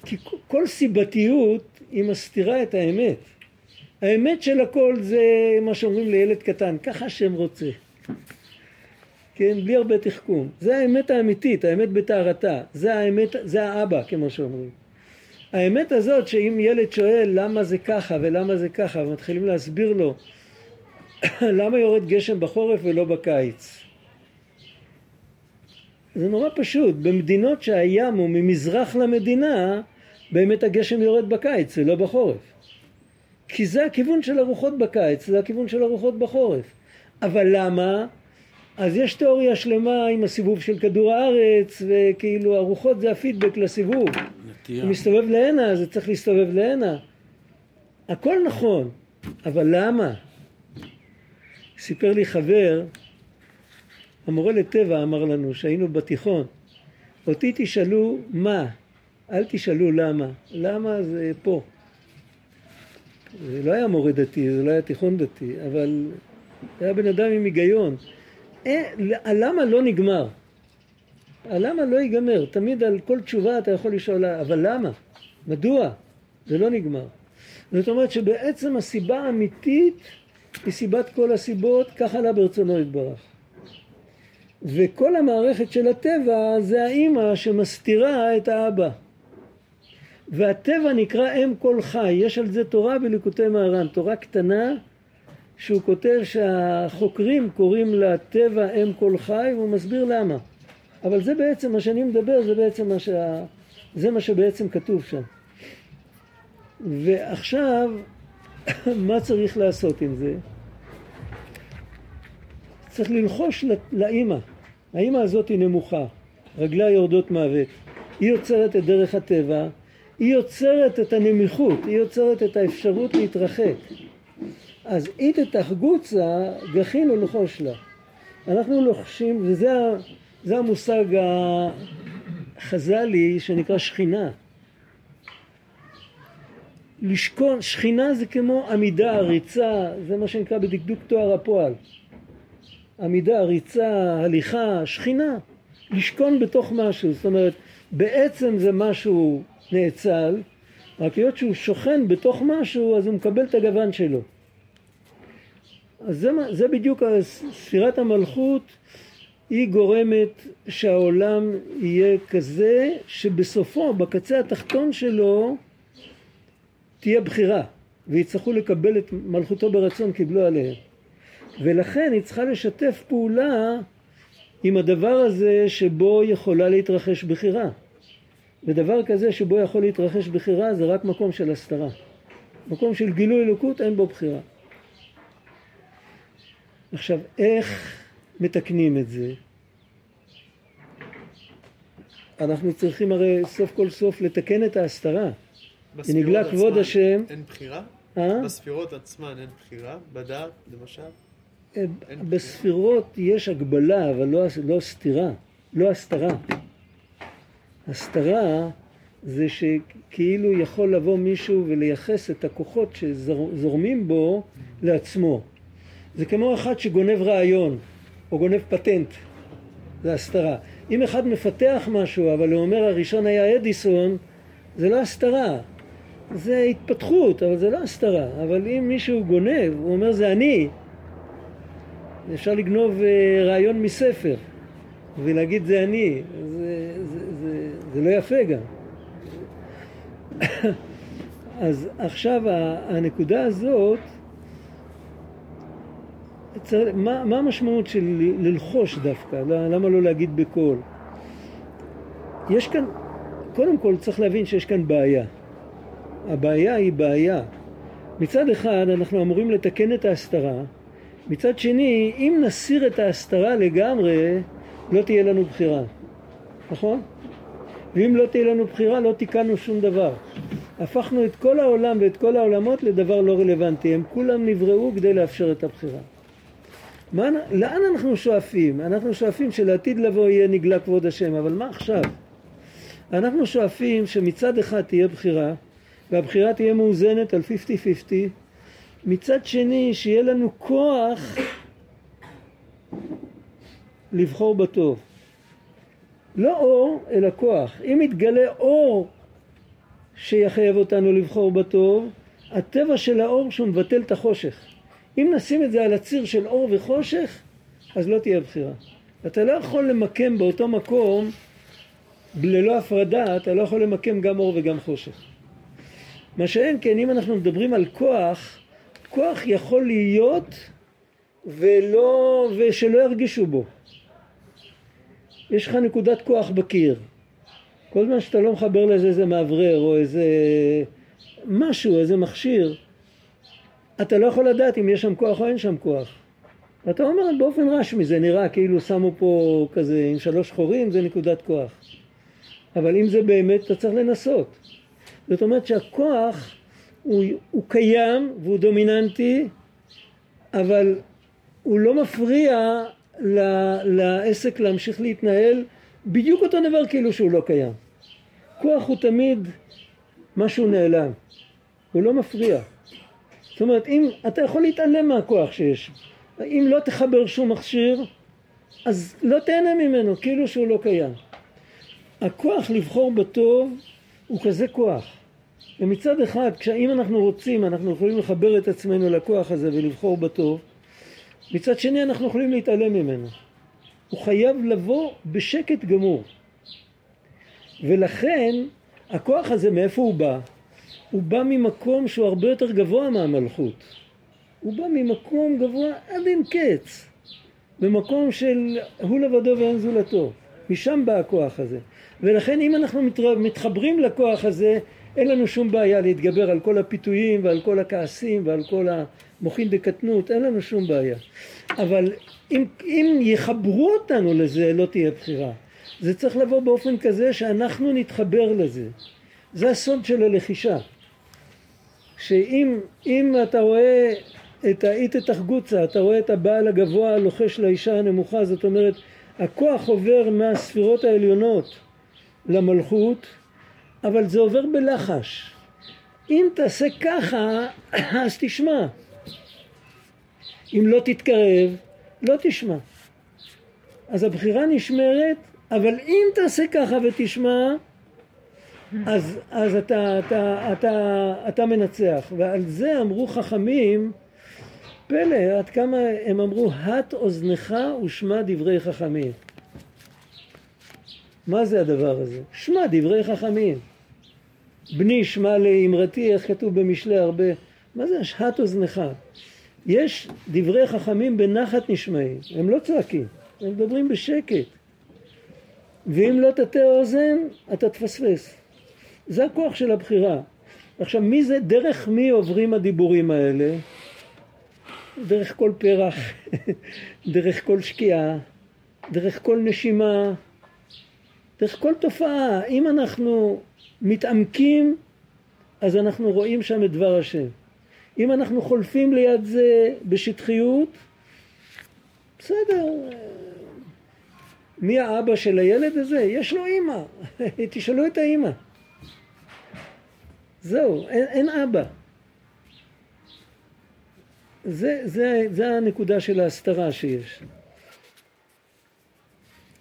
כי כל סיבתיות היא מסתירה את האמת. האמת של הכל זה מה שאומרים לילד קטן, ככה השם רוצה. כן, בלי הרבה תחכום. זה האמת האמיתית, האמת בטהרתה. זה האמת, זה האבא, כמו שאומרים. האמת הזאת שאם ילד שואל למה זה ככה ולמה זה ככה ומתחילים להסביר לו למה יורד גשם בחורף ולא בקיץ זה נורא פשוט, במדינות שהים הוא ממזרח למדינה באמת הגשם יורד בקיץ ולא בחורף כי זה הכיוון של הרוחות בקיץ, זה הכיוון של הרוחות בחורף אבל למה? אז יש תיאוריה שלמה עם הסיבוב של כדור הארץ וכאילו הרוחות זה הפידבק לסיבוב הוא מסתובב להנה, זה צריך להסתובב להנה. הכל נכון, אבל למה? סיפר לי חבר, המורה לטבע אמר לנו, שהיינו בתיכון, אותי תשאלו מה, אל תשאלו למה, למה זה פה. זה לא היה מורה דתי, זה לא היה תיכון דתי, אבל זה היה בן אדם עם היגיון. אה, הלמה לא נגמר? הלמה לא ייגמר? תמיד על כל תשובה אתה יכול לשאול, אבל למה? מדוע? זה לא נגמר. זאת אומרת שבעצם הסיבה האמיתית היא סיבת כל הסיבות, כך עלה ברצונו יתברך. וכל המערכת של הטבע זה האימא שמסתירה את האבא. והטבע נקרא אם כל חי, יש על זה תורה בליקוטי מהר"ן, תורה קטנה שהוא כותב שהחוקרים קוראים לטבע אם כל חי והוא מסביר למה. אבל זה בעצם מה שאני מדבר, זה בעצם מה, שה... זה מה שבעצם כתוב שם. ועכשיו, מה צריך לעשות עם זה? צריך ללחוש לאימא. האימא הזאת היא נמוכה, רגליה יורדות מוות. היא יוצרת את דרך הטבע, היא יוצרת את הנמיכות, היא יוצרת את האפשרות להתרחק. אז אית תחגוצה גחינו לחוש לה. אנחנו לוחשים, וזה המושג החז"לי שנקרא שכינה. לשכון, שכינה זה כמו עמידה, ריצה, זה מה שנקרא בדקדוק תואר הפועל. עמידה, ריצה, הליכה, שכינה. לשכון בתוך משהו, זאת אומרת, בעצם זה משהו נאצל, רק היות שהוא שוכן בתוך משהו, אז הוא מקבל את הגוון שלו. אז זה, זה בדיוק ספירת המלכות היא גורמת שהעולם יהיה כזה שבסופו, בקצה התחתון שלו, תהיה בחירה ויצטרכו לקבל את מלכותו ברצון קיבלו עליהם ולכן היא צריכה לשתף פעולה עם הדבר הזה שבו יכולה להתרחש בחירה. ודבר כזה שבו יכול להתרחש בחירה זה רק מקום של הסתרה. מקום של גילוי אלוקות אין בו בחירה עכשיו איך מתקנים את זה? אנחנו צריכים הרי סוף כל סוף לתקן את ההסתרה ונגלה כבוד השם. אין בחירה? אה? בספירות עצמן אין בחירה? בדעת, למשל? אה, בספירות יש הגבלה, אבל לא, לא סתירה, לא הסתרה. הסתרה זה שכאילו יכול לבוא מישהו ולייחס את הכוחות שזורמים בו לעצמו. זה כמו אחד שגונב רעיון, או גונב פטנט, זה הסתרה. אם אחד מפתח משהו, אבל הוא אומר הראשון היה אדיסון, זה לא הסתרה, זה התפתחות, אבל זה לא הסתרה. אבל אם מישהו גונב, הוא אומר זה אני, אפשר לגנוב אה, רעיון מספר ולהגיד זה אני, זה, זה, זה, זה לא יפה גם. אז עכשיו הנקודה הזאת, מה, מה המשמעות של ללחוש דווקא? למה לא להגיד בקול? יש כאן, קודם כל צריך להבין שיש כאן בעיה. הבעיה היא בעיה. מצד אחד אנחנו אמורים לתקן את ההסתרה, מצד שני אם נסיר את ההסתרה לגמרי לא תהיה לנו בחירה, נכון? ואם לא תהיה לנו בחירה לא תיקנו שום דבר. הפכנו את כל העולם ואת כל העולמות לדבר לא רלוונטי, הם כולם נבראו כדי לאפשר את הבחירה. מה, לאן אנחנו שואפים? אנחנו שואפים שלעתיד לבוא יהיה נגלה כבוד השם, אבל מה עכשיו? אנחנו שואפים שמצד אחד תהיה בחירה והבחירה תהיה מאוזנת על 50-50 מצד שני שיהיה לנו כוח לבחור בטוב לא אור אלא כוח אם יתגלה אור שיחייב אותנו לבחור בטוב הטבע של האור שהוא מבטל את החושך אם נשים את זה על הציר של אור וחושך אז לא תהיה בחירה אתה לא יכול למקם באותו מקום ללא הפרדה אתה לא יכול למקם גם אור וגם חושך מה שאין כן אם אנחנו מדברים על כוח, כוח יכול להיות ולא, ושלא ירגישו בו. יש לך נקודת כוח בקיר. כל זמן שאתה לא מחבר לזה איזה מאוורר או איזה משהו, איזה מכשיר, אתה לא יכול לדעת אם יש שם כוח או אין שם כוח. ואתה אומר באופן רשמי, זה נראה כאילו שמו פה כזה עם שלוש חורים, זה נקודת כוח. אבל אם זה באמת, אתה צריך לנסות. זאת אומרת שהכוח הוא, הוא קיים והוא דומיננטי, אבל הוא לא מפריע ל- לעסק להמשיך להתנהל בדיוק אותו דבר כאילו שהוא לא קיים. כוח הוא תמיד משהו נעלם, הוא לא מפריע. זאת אומרת, אם אתה יכול להתעלם מהכוח שיש, אם לא תחבר שום מכשיר, אז לא תהנה ממנו, כאילו שהוא לא קיים. הכוח לבחור בטוב הוא כזה כוח. ומצד אחד, אם אנחנו רוצים, אנחנו יכולים לחבר את עצמנו לכוח הזה ולבחור בטוב, מצד שני אנחנו יכולים להתעלם ממנו. הוא חייב לבוא בשקט גמור. ולכן, הכוח הזה, מאיפה הוא בא? הוא בא ממקום שהוא הרבה יותר גבוה מהמלכות. הוא בא ממקום גבוה עד אין קץ. במקום של הוא לבדו ואין זולתו. משם בא הכוח הזה. ולכן אם אנחנו מתחברים לכוח הזה, אין לנו שום בעיה להתגבר על כל הפיתויים ועל כל הכעסים ועל כל המוחין דקטנות, אין לנו שום בעיה. אבל אם, אם יחברו אותנו לזה, לא תהיה בחירה. זה צריך לבוא באופן כזה שאנחנו נתחבר לזה. זה הסוד של הלחישה. שאם אתה רואה את האית את החגוצה, אתה רואה את הבעל הגבוה הלוחש לאישה הנמוכה, זאת אומרת הכוח עובר מהספירות העליונות למלכות, אבל זה עובר בלחש. אם תעשה ככה, אז תשמע. אם לא תתקרב, לא תשמע. אז הבחירה נשמרת, אבל אם תעשה ככה ותשמע, אז, אז אתה, אתה, אתה, אתה מנצח. ועל זה אמרו חכמים, פלא, עד כמה הם אמרו, הט אוזנך ושמע דברי חכמים. מה זה הדבר הזה? שמע דברי חכמים. בני שמע לאמרתי, איך כתוב במשלי הרבה, מה זה השהת אוזנך? יש דברי חכמים בנחת נשמעים, הם לא צועקים, הם מדברים בשקט. ואם לא תטה אוזן, אתה תפספס. זה הכוח של הבחירה. עכשיו, מי זה, דרך מי עוברים הדיבורים האלה? דרך כל פרח, דרך כל שקיעה, דרך כל נשימה, דרך כל תופעה. אם אנחנו מתעמקים, אז אנחנו רואים שם את דבר השם. אם אנחנו חולפים ליד זה בשטחיות, בסדר, מי האבא של הילד הזה? יש לו אימא, תשאלו את האימא. זהו, אין, אין אבא. זה, זה, זה הנקודה של ההסתרה שיש.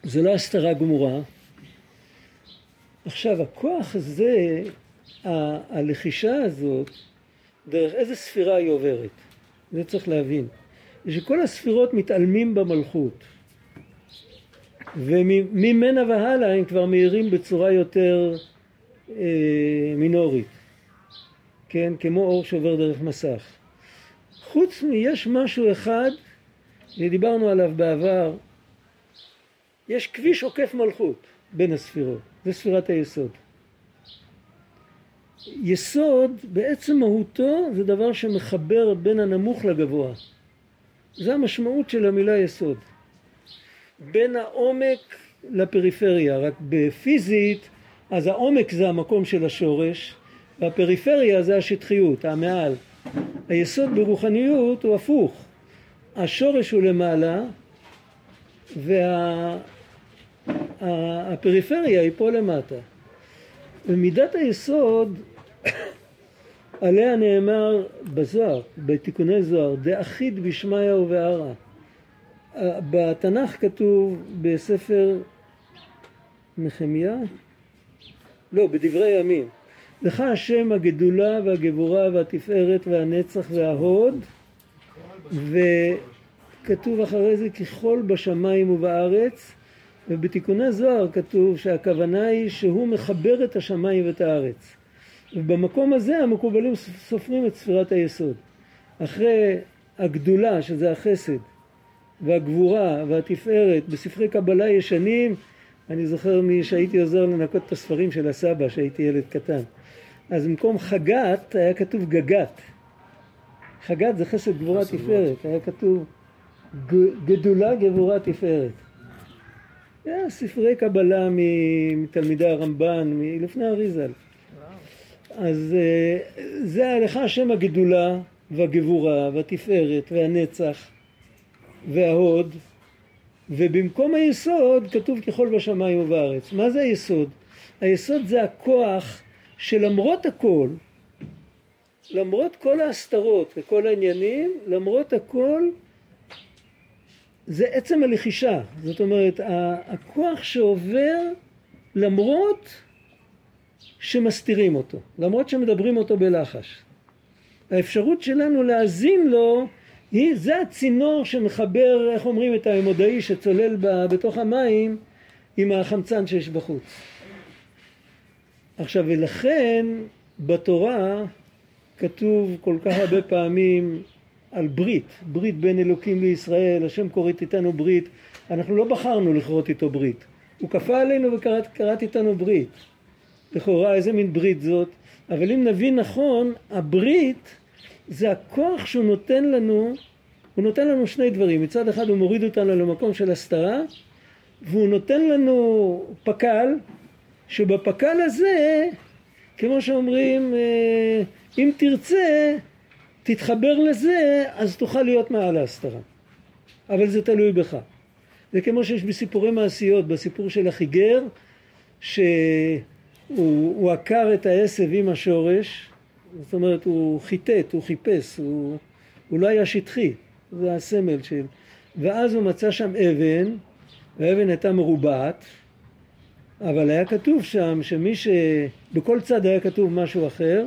זה לא הסתרה גמורה. עכשיו, הכוח הזה, ה- הלחישה הזאת, דרך איזה ספירה היא עוברת? זה צריך להבין. שכל הספירות מתעלמים במלכות. וממנה והלאה הם כבר מאירים בצורה יותר אה, מינורית. כן? כמו אור שעובר דרך מסך. חוץ מיש משהו אחד, ודיברנו עליו בעבר, יש כביש עוקף מלכות בין הספירות, זה ספירת היסוד. יסוד בעצם מהותו זה דבר שמחבר בין הנמוך לגבוה. זה המשמעות של המילה יסוד. בין העומק לפריפריה, רק בפיזית אז העומק זה המקום של השורש והפריפריה זה השטחיות, המעל. היסוד ברוחניות הוא הפוך. השורש הוא למעלה והפריפריה היא פה למטה. ומידת היסוד עליה נאמר בזוהר, בתיקוני זוהר, דאחיד בשמיא ובערה. בתנ"ך כתוב בספר נחמיה, לא, בדברי ימים, לך השם הגדולה והגבורה והתפארת והנצח וההוד וכתוב אחרי זה ככל בשמיים ובארץ ובתיקוני זוהר כתוב שהכוונה היא שהוא מחבר את השמיים ואת הארץ. ובמקום הזה המקובלים סופרים את ספירת היסוד. אחרי הגדולה שזה החסד והגבורה והתפארת בספרי קבלה ישנים אני זוכר שהייתי עוזר לנקות את הספרים של הסבא שהייתי ילד קטן אז במקום חגת היה כתוב גגת. חגת זה חסד גבורה תפארת, היה כתוב גדולה גבורה תפארת. היה ספרי קבלה מתלמידי הרמב"ן, מלפני אריזל. אז אה, זה לך השם הגדולה והגבורה והתפארת והנצח וההוד, ובמקום היסוד כתוב ככל בשמיים ובארץ. מה זה היסוד? היסוד זה הכוח שלמרות הכל, למרות כל ההסתרות וכל העניינים, למרות הכל, זה עצם הלחישה. זאת אומרת, הכוח שעובר למרות שמסתירים אותו, למרות שמדברים אותו בלחש. האפשרות שלנו להאזין לו היא, זה הצינור שמחבר, איך אומרים, את האמודאי שצולל ב, בתוך המים עם החמצן שיש בחוץ. עכשיו, ולכן בתורה כתוב כל כך הרבה פעמים על ברית, ברית בין אלוקים לישראל, השם כורת איתנו ברית, אנחנו לא בחרנו לכרות איתו ברית, הוא כפה עלינו וכרת איתנו ברית. לכאורה איזה מין ברית זאת, אבל אם נבין נכון, הברית זה הכוח שהוא נותן לנו, הוא נותן לנו שני דברים, מצד אחד הוא מוריד אותנו למקום של הסתרה, והוא נותן לנו פק"ל, שבפק"ל הזה, כמו שאומרים, אה, אם תרצה, תתחבר לזה, אז תוכל להיות מעל ההסתרה. אבל זה תלוי בך. זה כמו שיש בסיפורי מעשיות, בסיפור של החיגר, שהוא עקר את העשב עם השורש, זאת אומרת הוא חיטט, הוא חיפש, הוא, הוא לא היה שטחי, זה הסמל של... ואז הוא מצא שם אבן, והאבן הייתה מרובעת, אבל היה כתוב שם שמי ש... בכל צד היה כתוב משהו אחר,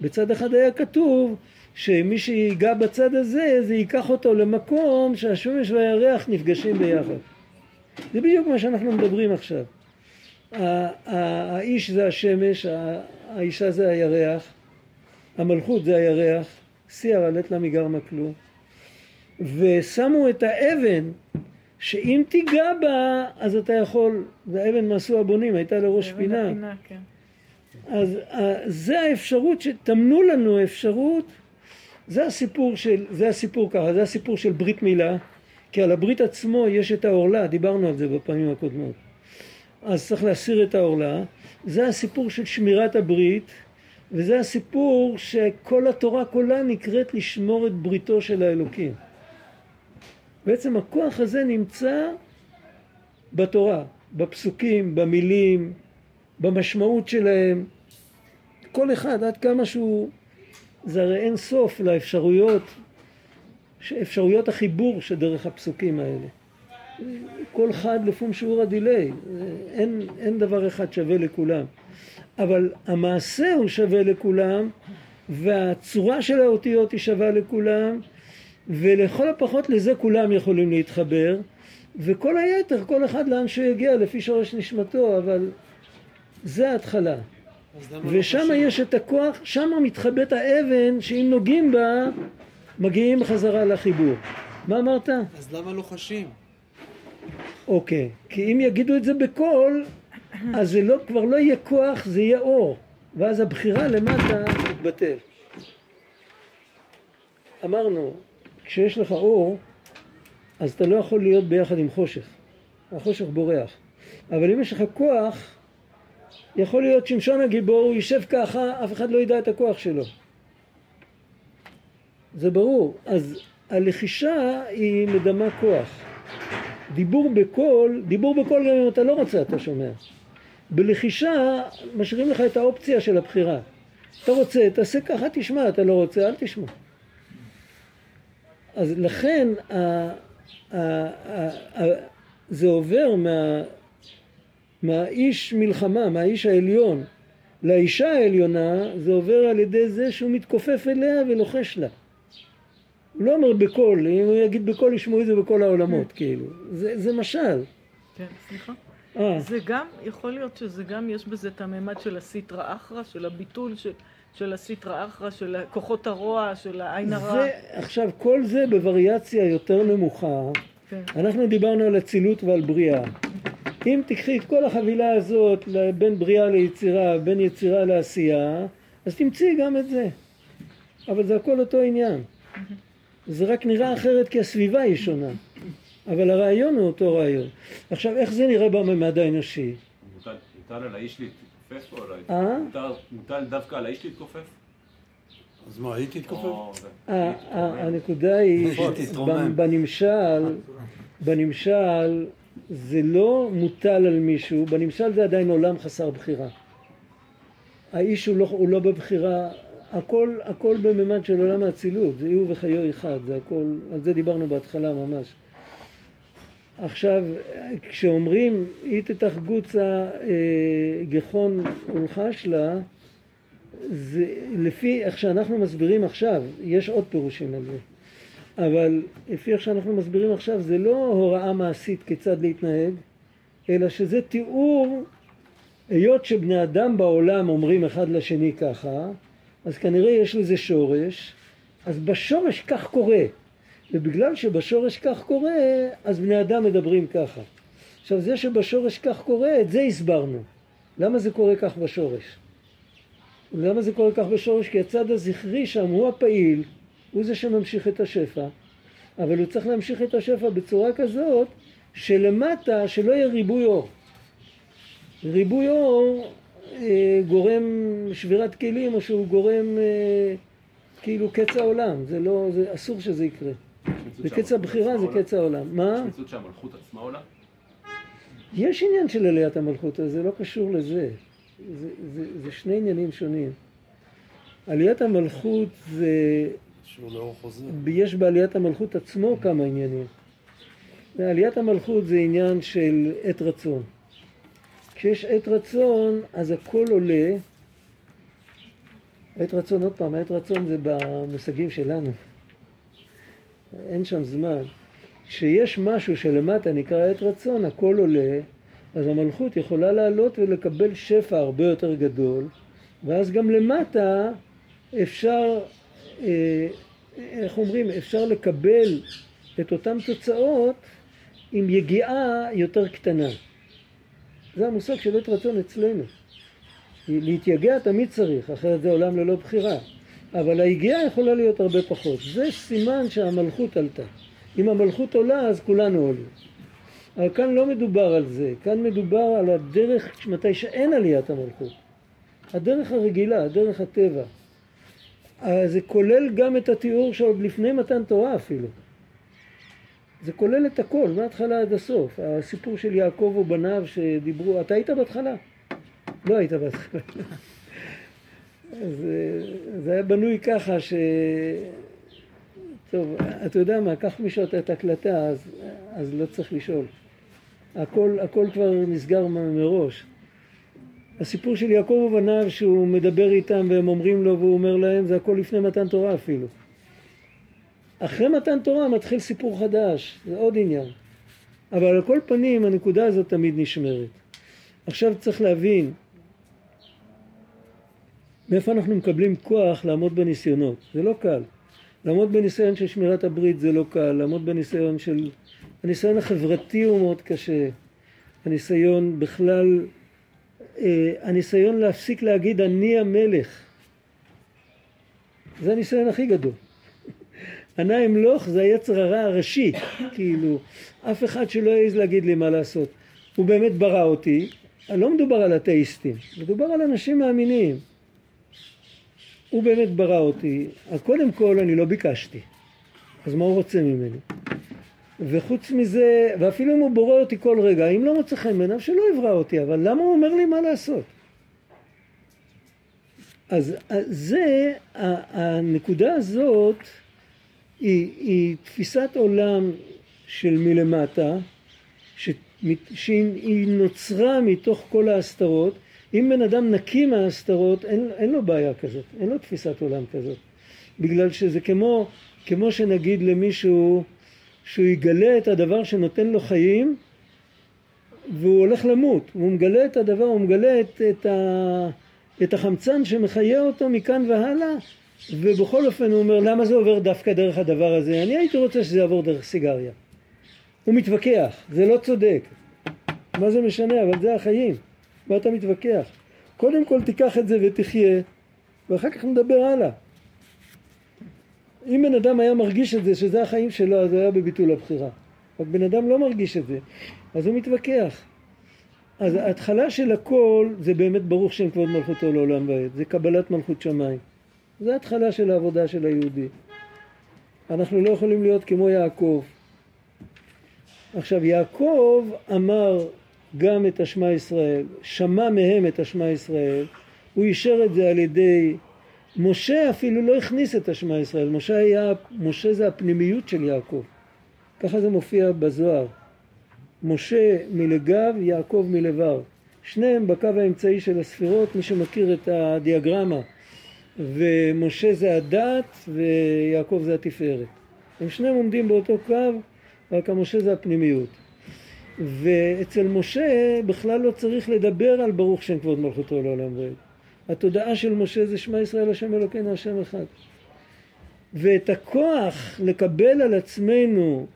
בצד אחד היה כתוב שמי שיגע בצד הזה זה ייקח אותו למקום שהשמש והירח נפגשים ביחד. זה בדיוק מה שאנחנו מדברים עכשיו. האיש זה השמש, האישה זה הירח, המלכות זה הירח, שיער עלת לה מגרמה כלום, ושמו את האבן שאם תיגע בה אז אתה יכול, זה אבן מעשו הבונים, הייתה לראש פינה. הפינה, כן. אז זה האפשרות, שטמנו לנו אפשרות, זה הסיפור של, זה הסיפור ככה, זה הסיפור של ברית מילה, כי על הברית עצמו יש את העורלה, דיברנו על זה בפעמים הקודמות. אז צריך להסיר את העורלה, זה הסיפור של שמירת הברית, וזה הסיפור שכל התורה כולה נקראת לשמור את בריתו של האלוקים. בעצם הכוח הזה נמצא בתורה, בפסוקים, במילים, במשמעות שלהם. כל אחד עד כמה שהוא, זה הרי אין סוף לאפשרויות, אפשרויות החיבור שדרך הפסוקים האלה. כל חד לפום שיעור הדיליי, אין, אין דבר אחד שווה לכולם. אבל המעשה הוא שווה לכולם, והצורה של האותיות היא שווה לכולם, ולכל הפחות לזה כולם יכולים להתחבר, וכל היתר, כל אחד לאן שהוא יגיע לפי שורש נשמתו, אבל זה ההתחלה. ושם יש את הכוח, שם מתחבאת האבן שאם נוגעים בה, מגיעים חזרה לחיבור. מה אמרת? אז למה לא חשים? אוקיי, כי אם יגידו את זה בקול, אז זה לא, כבר לא יהיה כוח, זה יהיה אור, ואז הבחירה למטה תתבטל. אמרנו, כשיש לך אור, אז אתה לא יכול להיות ביחד עם חושך. החושך בורח. אבל אם יש לך כוח, יכול להיות שמשון הגיבור, הוא יישב ככה, אף אחד לא ידע את הכוח שלו. זה ברור. אז הלחישה היא מדמה כוח. דיבור בקול, דיבור בקול גם אם אתה לא רוצה אתה שומע. בלחישה משאירים לך את האופציה של הבחירה. אתה רוצה, תעשה ככה, תשמע, אתה לא רוצה, אל תשמע. אז לכן ה, ה, ה, זה עובר מה, מהאיש מלחמה, מהאיש העליון, לאישה העליונה, זה עובר על ידי זה שהוא מתכופף אליה ולוחש לה. הוא לא אומר בקול, אם הוא יגיד בקול ישמעו את זה בכל העולמות, כאילו. זה, זה משל. כן, סליחה. אה, זה גם, יכול להיות שזה גם, יש בזה את הממד של הסיטרא אחרא, של הביטול של, של הסיטרא אחרא, של כוחות הרוע, של העין הרע. זה, עכשיו, כל זה בווריאציה יותר נמוכה. כן. אנחנו דיברנו על אצילות ועל בריאה. אם תקחי את כל החבילה הזאת בין בריאה ליצירה, בין יצירה לעשייה, אז תמצאי גם את זה. אבל זה הכל אותו עניין. זה רק נראה אחרת כי הסביבה היא שונה. אבל הרעיון הוא אותו רעיון. עכשיו, איך זה נראה בממד האנושי? מוטל מוטל על האיש להתכופף או על אה? האיש? מוטל דווקא על האיש להתכופף? אז מה, היא תתכופף? או זה. ה- ה- הנקודה היא. בנמשל, בנמשל זה לא מוטל על מישהו, בנמשל זה עדיין עולם חסר בחירה. האיש הוא לא, הוא לא בבחירה, הכל, הכל בממד של עולם האצילות, זה הוא וחיו אחד, זה הכל, על זה דיברנו בהתחלה ממש. עכשיו, כשאומרים אית אתך גוצה אה, גחון ולחש לה, זה לפי איך שאנחנו מסבירים עכשיו, יש עוד פירושים על זה, אבל לפי איך שאנחנו מסבירים עכשיו זה לא הוראה מעשית כיצד להתנהג, אלא שזה תיאור, היות שבני אדם בעולם אומרים אחד לשני ככה, אז כנראה יש לזה שורש, אז בשורש כך קורה, ובגלל שבשורש כך קורה, אז בני אדם מדברים ככה. עכשיו זה שבשורש כך קורה, את זה הסברנו. למה זה קורה כך בשורש? למה זה קורה כך בשורש? כי הצד הזכרי שם הוא הפעיל, הוא זה שממשיך את השפע, אבל הוא צריך להמשיך את השפע בצורה כזאת שלמטה שלא יהיה ריבוי אור. ריבוי אור גורם שבירת כלים או שהוא גורם אה, כאילו קץ העולם, זה לא, זה אסור שזה יקרה. זה קץ הבחירה, זה קץ העולם. מה? יש מציאות שהמלכות עצמה עולה? יש עניין של עליית המלכות, אבל זה לא קשור לזה. זה, זה, זה שני עניינים שונים. עליית המלכות זה, שהוא. יש בעליית המלכות עצמו כמה עניינים. עליית המלכות זה עניין של עת רצון. כשיש עת רצון, אז הכל עולה. עת רצון, עוד פעם, עת רצון זה במושגים שלנו. אין שם זמן. כשיש משהו שלמטה נקרא עת רצון, הכל עולה, אז המלכות יכולה לעלות ולקבל שפע הרבה יותר גדול, ואז גם למטה אפשר, אה, איך אומרים, אפשר לקבל את אותן תוצאות עם יגיעה יותר קטנה. זה המושג של עת רצון אצלנו. להתייגע תמיד צריך, אחרת זה עולם ללא בחירה. אבל היגיעה יכולה להיות הרבה פחות. זה סימן שהמלכות עלתה. אם המלכות עולה אז כולנו עולים. אבל כאן לא מדובר על זה, כאן מדובר על הדרך מתי שאין עליית המלכות. הדרך הרגילה, דרך הטבע. אז זה כולל גם את התיאור שעוד לפני מתן תורה אפילו. זה כולל את הכל, מההתחלה עד הסוף. הסיפור של יעקב ובניו שדיברו, אתה היית בהתחלה? לא היית בהתחלה. אז אה, זה היה בנוי ככה ש... טוב, אתה יודע מה, קח מישהו את ההקלטה, אז, אז לא צריך לשאול. הכל, הכל כבר נסגר מראש. הסיפור של יעקב ובניו שהוא מדבר איתם והם אומרים לו והוא אומר להם, זה הכל לפני מתן תורה אפילו. אחרי מתן תורה מתחיל סיפור חדש, זה עוד עניין. אבל על כל פנים הנקודה הזאת תמיד נשמרת. עכשיו צריך להבין מאיפה אנחנו מקבלים כוח לעמוד בניסיונות. זה לא קל. לעמוד בניסיון של שמירת הברית זה לא קל, לעמוד בניסיון של... הניסיון החברתי הוא מאוד קשה. הניסיון בכלל, אה, הניסיון להפסיק להגיד אני המלך. זה הניסיון הכי גדול. ענה אמלוך זה היצר הרע הראשי, כאילו, אף אחד שלא יעז להגיד לי מה לעשות. הוא באמת ברא אותי, לא מדובר על אתאיסטים, מדובר על אנשים מאמינים. הוא באמת ברא אותי, אז קודם כל אני לא ביקשתי, אז מה הוא רוצה ממני? וחוץ מזה, ואפילו אם הוא בורא אותי כל רגע, אם לא מוצא חן בעיניו שלא יברא אותי, אבל למה הוא אומר לי מה לעשות? אז זה, הנקודה הזאת היא, היא תפיסת עולם של מלמטה, ש- שהיא נוצרה מתוך כל ההסתרות. אם בן אדם נקי מההסתרות, אין, אין לו בעיה כזאת, אין לו תפיסת עולם כזאת. בגלל שזה כמו, כמו שנגיד למישהו שהוא יגלה את הדבר שנותן לו חיים והוא הולך למות, הוא מגלה את הדבר, הוא מגלה את, את, ה, את החמצן שמחיה אותו מכאן והלאה ובכל אופן הוא אומר למה זה עובר דווקא דרך הדבר הזה? אני הייתי רוצה שזה יעבור דרך סיגריה. הוא מתווכח, זה לא צודק. מה זה משנה? אבל זה החיים. מה אתה מתווכח? קודם כל תיקח את זה ותחיה ואחר כך נדבר הלאה. אם בן אדם היה מרגיש את זה, שזה החיים שלו, אז הוא היה בביטול הבחירה. רק בן אדם לא מרגיש את זה, אז הוא מתווכח. אז ההתחלה של הכל זה באמת ברוך שם כבוד מלכותו לעולם ועד, זה קבלת מלכות שמיים. זה התחלה של העבודה של היהודי. אנחנו לא יכולים להיות כמו יעקב. עכשיו יעקב אמר גם את השמע ישראל, שמע מהם את השמע ישראל, הוא אישר את זה על ידי משה אפילו לא הכניס את השמע ישראל, משה היה, משה זה הפנימיות של יעקב, ככה זה מופיע בזוהר, משה מלגב, יעקב מלבר, שניהם בקו האמצעי של הספירות, מי שמכיר את הדיאגרמה, ומשה זה הדת ויעקב זה התפארת, הם שניהם עומדים באותו קו, רק המשה זה הפנימיות. ואצל משה בכלל לא צריך לדבר על ברוך שם כבוד מלכותו לעולם ועד. התודעה של משה זה שמע ישראל השם אלוקינו השם אחד. ואת הכוח לקבל על עצמנו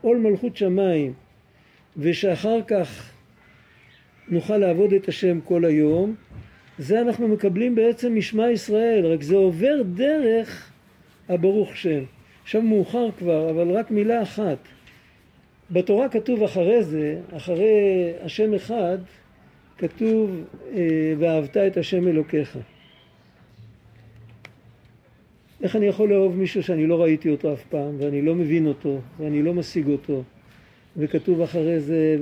עול מלכות שמיים ושאחר כך נוכל לעבוד את השם כל היום, זה אנחנו מקבלים בעצם משמע ישראל, רק זה עובר דרך הברוך שם. עכשיו מאוחר כבר, אבל רק מילה אחת. בתורה כתוב אחרי זה, אחרי השם אחד, כתוב אה, ואהבת את השם אלוקיך. איך אני יכול לאהוב מישהו שאני לא ראיתי אותו אף פעם ואני לא מבין אותו ואני לא משיג אותו וכתוב אחרי זה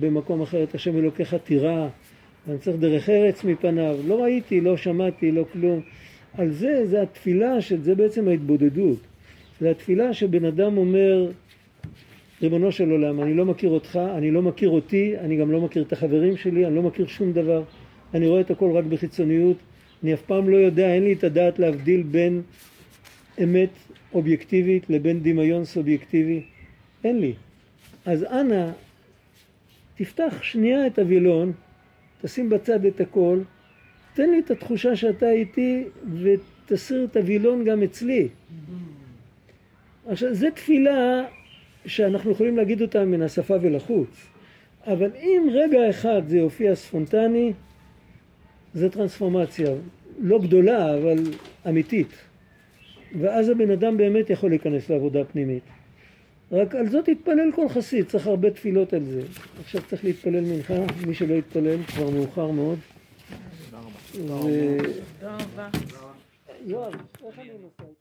במקום אחר את השם אלוקיך תירא ואני צריך דרך ארץ מפניו. לא ראיתי, לא שמעתי, לא כלום. על זה, זה התפילה, של, זה בעצם ההתבודדות. זה התפילה שבן אדם אומר ריבונו של עולם, אני לא מכיר אותך, אני לא מכיר אותי, אני גם לא מכיר את החברים שלי, אני לא מכיר שום דבר, אני רואה את הכל רק בחיצוניות, אני אף פעם לא יודע, אין לי את הדעת להבדיל בין אמת אובייקטיבית לבין דמיון סובייקטיבי, אין לי. אז אנא, תפתח שנייה את הווילון, תשים בצד את הכל, תן לי את התחושה שאתה איתי ותסיר את הווילון גם אצלי. עכשיו, זו תפילה שאנחנו יכולים להגיד אותה מן השפה ולחוץ, אבל אם רגע אחד זה יופיע ספונטני, זה טרנספורמציה, לא גדולה אבל אמיתית, ואז הבן אדם באמת יכול להיכנס לעבודה פנימית. רק על זאת יתפלל כל חסיד, צריך הרבה תפילות על זה. עכשיו צריך להתפלל מנחה, מי שלא יתפלל, כבר מאוחר מאוד. תודה רבה. יואב, איך אני נוסע?